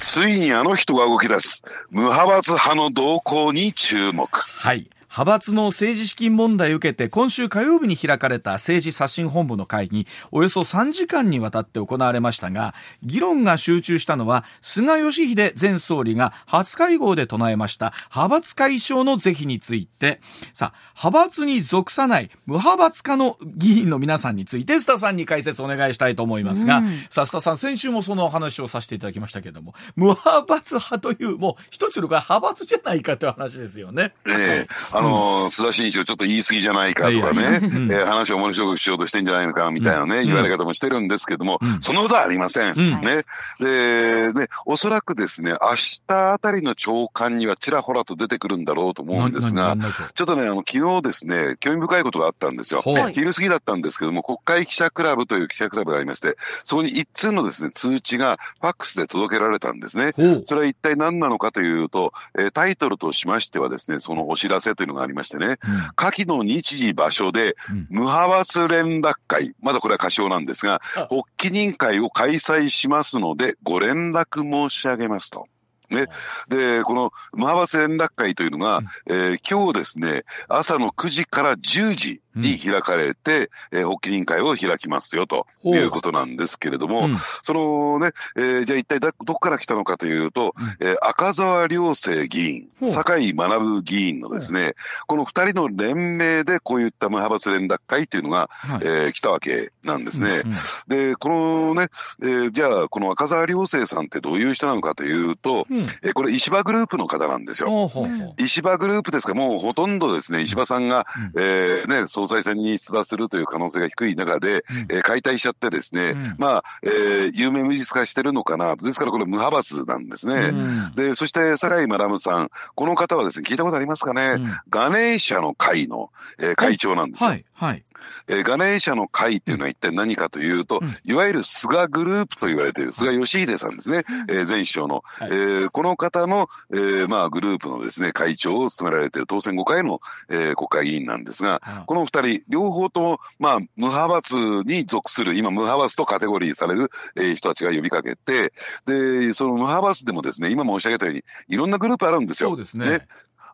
ついにあの人が動き出す。無派閥派の動向に注目。はい。派閥の政治資金問題を受けて今週火曜日に開かれた政治刷新本部の会議およそ3時間にわたって行われましたが議論が集中したのは菅義偉前総理が初会合で唱えました派閥解消の是非について。さあ派閥に属さない無派閥化の議員の皆さんについて須田さんに解説お願いしたいと思いますが、うん。さあ須田さん先週もそのお話をさせていただきましたけれども無派閥派というもう一つのが派閥じゃないかという話ですよね。ええあの、須田慎一郎ちょっと言い過ぎじゃないかとかね、はいはい。えー話を面白くしようとしてんじゃないのかみたいなね、言われ方もしてるんですけども、そのことはありません。ん。ね。で、ね、おそらくですね、明日あたりの朝刊にはちらほらと出てくるんだろうと思うんですが、ちょっとね、あの、昨日ですね、興味深いことがあったんですよ。昼過ぎだったんですけども、国会記者クラブという記者クラブがありまして、そこに一通のですね、通知がファックスで届けられたんですね。それは一体何なのかというと、えータイトルとしましてはですね、そのお知らせというのがありましてね、下記の日時場所でうん、無派閥連絡会、まだこれは仮称なんですがあ、発起人会を開催しますので、ご連絡申し上げますと。ね。で、この無派閥連絡会というのが、うん。えー今日ですね、朝の9時から10時に開かれて、えー発起人会を開きますよということなんですけれども、うん。そのね、えーじゃあ一体だどこから来たのかというと、えー赤沢良生議員酒井学議員のですね、この二人の連名でこういった無派閥連絡会というのが、はい。えー来たわけなんですね。うんうんで、このね、えーじゃあこの赤沢良生さんってどういう人なのかというと、うん。えーこれ石破グループの方なんですよ。石破グループですか？ら、もうほとんどですね、石破さんが、えーね、総裁選に出馬するという可能性が低い中で、えー解体しちゃってですね、うん。まあ、えー有名無実化してるのかな。ですからこれ無派閥なんですね。うん。で、そして、酒井マラムさん。この方はですね、聞いたことありますかね、うん。ガネーシャの会の、えー会長なんですよ。はいはい。えーガネーシャの会っていうのは一体何かというと、うん。いわゆる菅グループと言われている菅義偉さんですね、えー前首相の、はい。えーこの方の、えーまあ、グループのですね、会長を務められている当選5回の、えー国会議員なんですが、あこの二人、両方とも、まあ、無派閥に属する、今、無派閥とカテゴリーされる、えー人たちが呼びかけて、で、その無派閥でもですね、今申し上げたように、いろんなグループあるんですよ。そうですね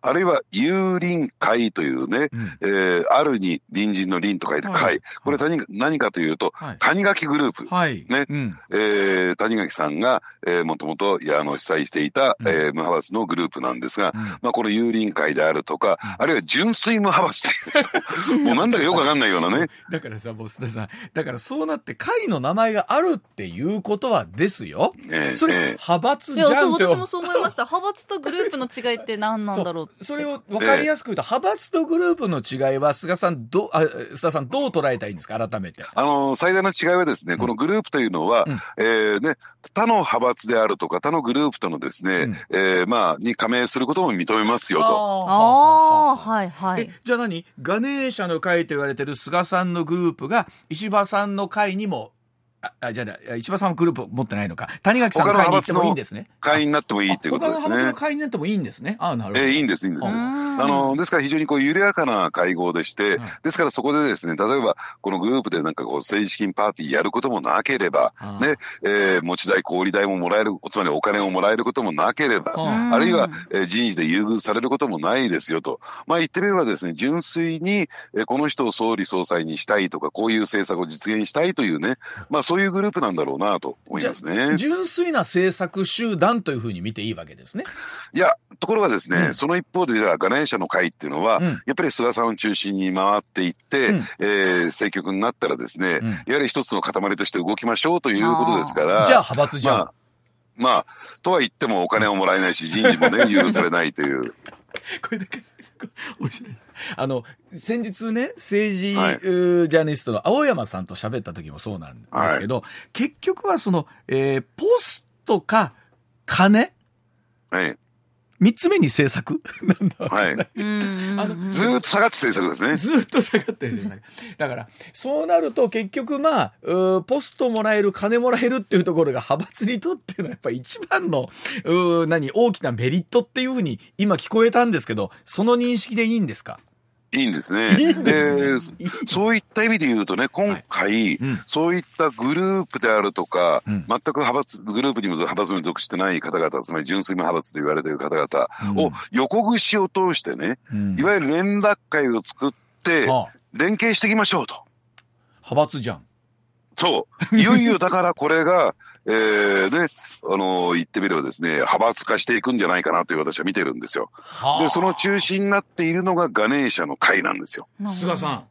あるいは、有林会というね、うんえーあるに隣人の林と書いて会。はいこれ何何かというと、はい谷垣グループ。はいねうんえー谷垣さんが、えー、もともと、いや、あの、主催していた、うんえー無派閥のグループなんですが、うんまあ、この有林会であるとか、あるいは純粋無派閥っていう人、もうなんだかよくわかんないようなね。だからさ、もう須田さん、だからそうなって会の名前があるっていうことはですよ。えーそれ、えー派閥いや、そう、じゃんって。私もそう思いました。派閥とグループの違いって何なんだろうって。それを分かりやすく言うと、派閥とグループの違いは、菅さん、どう、あ、須田さん、どう捉えたらいいんですか？改めて。あの、最大の違いはですね、このグループというのは、うん。えーね、他の派閥であるとか、他のグループとのですね、うん。えーまあ、に加盟することも認めますよと。ああ、はい、はい。え。じゃあ何？ガネーシャの会と言われてる菅さんのグループが石破さんの会にもああじゃあ石破さんはグループを持ってないのか。谷垣さんの会に行ってもいいんですね。会員になってもいいっていうことですね。他の派閥の。会になってもいいんですね。ああなるほど、えーいいんです、いいんです。うああの、ですから非常にこう緩やかな会合でして、はい。ですからそこでですね、例えばこのグループでなんかこう政治資金パーティーやることもなければ、あね、えー持ち代、小売代ももらえる、つまりお金をもらえることもなければ、ああるいは、えー人事で優遇されることもないですよと。まあ言ってみればですね、純粋に、えーこの人を総理総裁にしたいとか、こういう政策を実現したいというね、まあそういうグループなんだろうなと思いますね。純粋な政策集団というふうに見ていいわけですね。いや、ところがですね、うんその一方で、じゃあガネーシャの会っていうのは、うんやっぱり菅さんを中心に回っていって、うんえー政局になったらですね、うんいわゆる一つの塊として動きましょうということですから、じゃあ派閥じゃん。まあ、まあ、とは言ってもお金をもらえないし、人事もね、優遇されないという。これだけ、面白い。あの、先日ね、政治、はいジャーナリストの青山さんと喋った時もそうなんですけど、結局はその、えーポストか金はい。三つ目に政策 なんだ。はい。うん。あのずーっと下がって政策ですね。ずっと下がってるんですよ。だから、そうなると結局まあ、ポストもらえる、金もらえるっていうところが派閥にとってのやっぱ一番の、うー何、大きなメリットっていうふうに今聞こえたんですけど、その認識でいいんですか？いいいんですね。いいんですねでそういった意味で言うとね、今回、うんそういったグループであるとか、うん全く派閥、グループにも派閥に属してない方々、つまり純粋無派閥と言われている方々を横串を通してね、うんいわゆる連絡会を作って、連携していきましょうと。派閥じゃん。そう。いよいよだからこれが、えー、ね、あの言ってみればですね、派閥化していくんじゃないかなという私は見てるんですよ。はあで、その中心になっているのがガネーシャの会なんですよ。菅さん。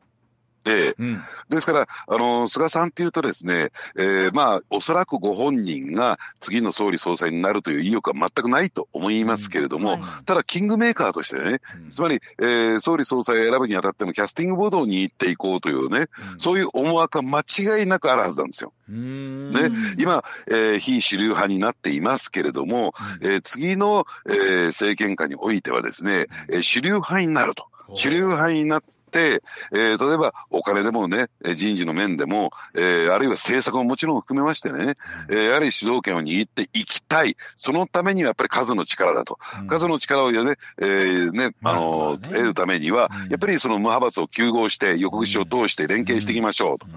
で、うん。ですから、あの、菅さんっていうとですね、えーまあ、おそらくご本人が次の総理総裁になるという意欲は全くないと思いますけれども、はいただ、キングメーカーとしてね、うんつまり、えー総理総裁を選ぶにあたってもキャスティングボードに行っていこうというね、そういう思惑は間違いなくあるはずなんですよ。うん。ね、今、えー非主流派になっていますけれども、えー次の、えー政権下においてはですね、えー主流派になると。主流派になって、えー例えばお金でもね、えー人事の面でも、えーあるいは政策ももちろん含めましてね、えーやはり主導権を握っていきたい。そのためにはやっぱり数の力だと。うん。数の力をね、えーね、あの、どね。得るためには、うん。やっぱりその無派閥を糾合して、横串を通して連携していきましょうと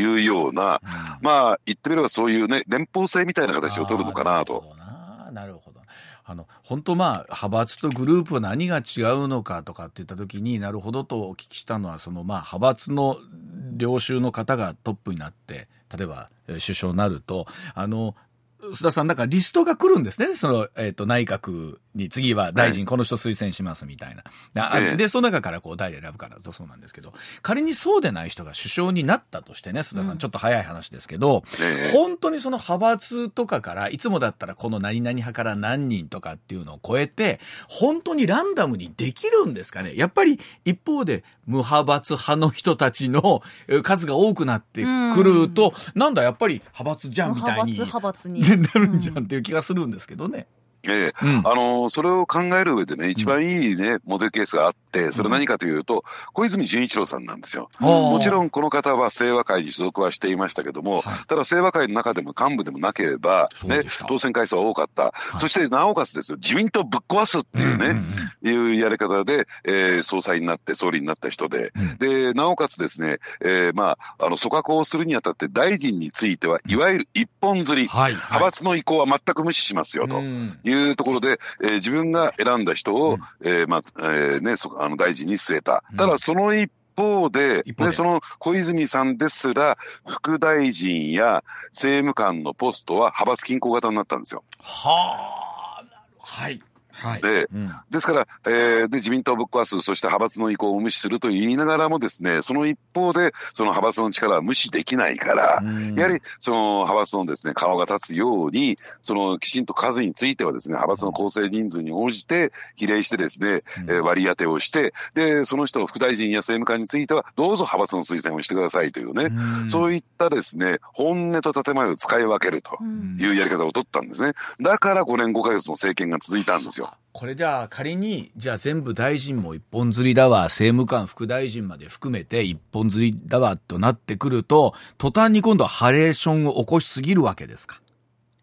いうような、まあ、言ってみればそういうね、連邦制みたいな形を取るのかなと。なるほど。あの、本当まあ、派閥とグループは何が違うのかとかって言った時になるほどとお聞きしたのは、そのまあ、派閥の領収の方がトップになって、例えば首相になると、あの、須田さん、なんかリストが来るんですね。その、えっ、と、内閣に次は大臣、この人推薦しますみたいな。あええ。で、その中からこう、誰選ぶからとそうなんですけど、仮にそうでない人が首相になったとしてね、須田さん、うん。ちょっと早い話ですけど、ええ。本当にその派閥とかから、いつもだったらこの何々派から何人とかっていうのを超えて、本当にランダムにできるんですかね。やっぱり一方で無派閥派の人たちのえー数が多くなってくると、なんだやっぱり派閥じゃんみたいに派閥派閥に。なるんじゃん。っていう気がするんですけどね。ええ。うん。あのそれを考える上でね、一番いいね、モデルケースがあって、それ何かというと、小泉純一郎さんなんですよ。もちろん、んこの方は清和会に所属はしていましたけども、はい。ただ清和会の中でも幹部でもなければ、ね当選回数は多かった。い。そしてなおかつですよ、自民党ぶっ壊すっていうね、いうやり方で、えー総裁になって総理になった人で、うん。で、なおかつですね、えーまあ、あの、組閣をするにあたって大臣については、いわゆる一本釣り、はい。派閥の意向は全く無視しますよと。うんいうところで、えー自分が選んだ人を、うんえーまあ、えーね、そあの大臣に据えたうん。ただ、その一方で、一方でね、その小泉さんですら、副大臣や政務官のポストは派閥均衡型になったんですよ。はあ、はい。はい。でうんですから、えーで、自民党をぶっ壊す、そして派閥の意向を無視すると言いながらもですね、その一方で、その派閥の力は無視できないから、うんやはり、その派閥のですね、顔が立つように、そのきちんと数についてはですね、派閥の構成人数に応じて比例してですね、うんえー割り当てをして、で、その人を副大臣や政務官については、どうぞ派閥の推薦をしてくださいというね、うんそういったですね、本音と建前を使い分けるとうんいうやり方を取ったんですね。だから5年5ヶ月の政権が続いたんですよ。これじゃあ仮に、じゃあ全部大臣も一本釣りだわ、政務官、副大臣まで含めて一本釣りだわとなってくると、途端に今度はハレーションを起こしすぎるわけですか？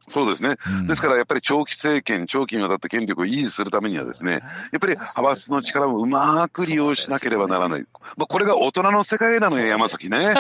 そうですね。うんですからやっぱり長期政権、長期にわたって権力を維持するためにはですね、やっぱり派閥の力をうまく利用しなければならない。まあ、これが大人の世界なのよ、山崎ね。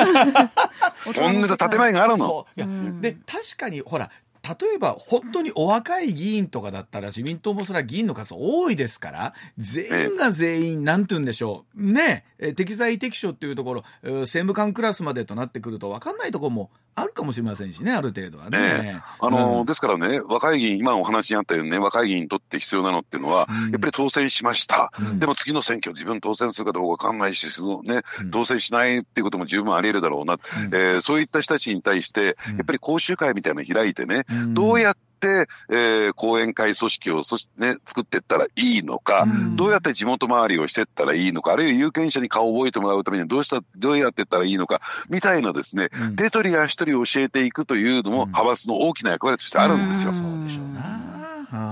本音と建前があるの。いや、うんで確かにほら例えば本当にお若い議員とかだったら自民党もそれは議員の数多いですから全員が全員なんて言うんでしょう。ね。え適材適所っていうところえー政務官クラスまでとなってくると分かんないところもあるかもしれませんしねある程度はね。ねあの、うん。ですからね、若い議員、今お話にあったようにね、若い議員にとって必要なのっていうのは、うん。やっぱり当選しました。うん。でも次の選挙、自分当選するかどうかわかんないし、そのねうん、当選しないっていうことも十分あり得るだろうな。うん。えーそういった人たちに対して、うん。やっぱり講習会みたいなの開いてね、うん。どうやって、えー講演会組織をそし、ね、作っていったらいいのか、うん。どうやって地元回りをしていったらいいのか、あるいは有権者に顔を覚えてもらうためにはどうした、どうやっていったらいいのか、みたいなですね、うん。手取り足取り教えていくというのもうん。派閥の大きな役割としてあるんですよ。うん。そうでしょう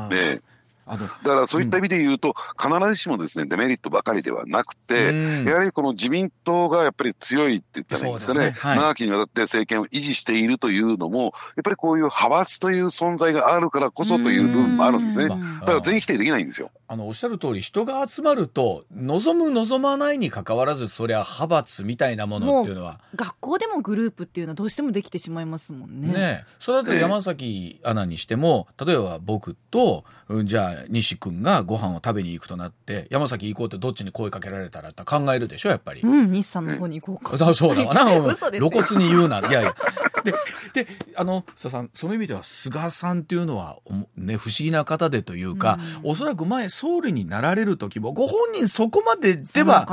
ねだからそういった意味で言うと、必ずしもですね、デメリットばかりではなくて、うん。やはりこの自民党がやっぱり強いって言ったらいいんですかね、そうですね。はい。長きにわたって政権を維持しているというのも、やっぱりこういう派閥という存在があるからこそという部分もあるんですね。うん。だから全否定できないんですよ。あのおっしゃる通り人が集まると望む望まないに関わらずそりゃ派閥みたいなものっていうのは。学校でもグループっていうのはどうしてもできてしまいますもんね。ね。それだと山崎アナにしても例えば僕とうんじゃあ西君がご飯を食べに行くとなって山崎行こうってどっちに声かけられたらって考えるでしょやっぱり。うん、日産の方に行こうか。あそうだわな。露骨に言うな。いやいや。で、で、あの、須田さん、その意味では、菅さんっていうのは、ね、不思議な方でというか、おそらく前、総理になられる時も、ご本人そこまででは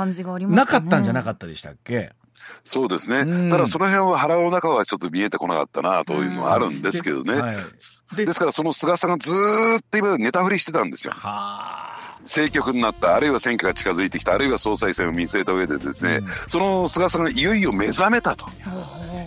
なかったんじゃなかったでしたっけ？そうですね。うんただその辺は腹の中はちょっと見えてこなかったなというのはあるんですけどね。はい。で、ですからその菅さんがずーっと今ネタ振りしてたんですよ。はあ。政局になった、あるいは選挙が近づいてきた、あるいは総裁選を見据えた上でですね、うんその菅さんがいよいよ目覚めたと。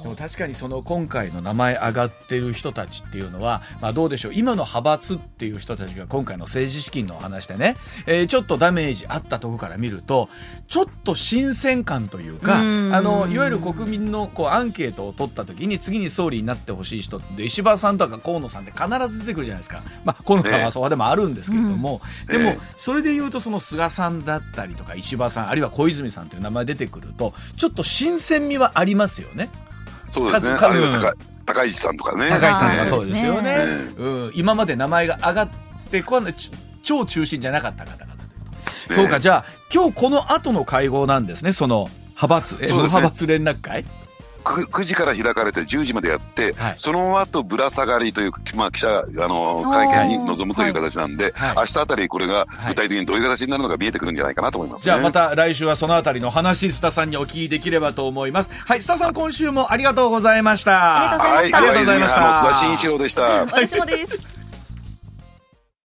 でも確かにその今回の名前上がってる人たちっていうのは、まあ、どうでしょう。今の派閥っていう人たちが今回の政治資金のお話でね、えーちょっとダメージあったところから見るとちょっと新鮮感というかうん。あのいわゆる国民のこうアンケートを取った時に次に総理になってほしい人って石破さんとか河野さんって必ず出てくるじゃないですか、まあ、河野さんはそこでもあるんですけれども、でもええそれで言うとその菅さんだったりとか石破さんあるいは小泉さんという名前出てくるとちょっと新鮮味はありますよね。そうですね。高高市さんとかね。高市さんあーがそうですよね。ええうん、今まで名前が上がってこのち超中心じゃなかった方々そうか。じゃあ今日この後の会合なんですね。その派閥。えね。派閥連絡会く 9, 時から開かれて10時までやって、はい。その後ぶら下がりという、まあ、記者あの会見に臨むという形なんで、はい。明日あたりこれがはい。具体的にどういう形になるのか見えてくるんじゃないかなと思います、ね。じゃあまた来週はそのあたりの話須田さんにお聞きできればと思います。はい須田さん今週もありがとうございました。ありがとうございました。はい、ありがとうございました須田慎一郎でした。私もです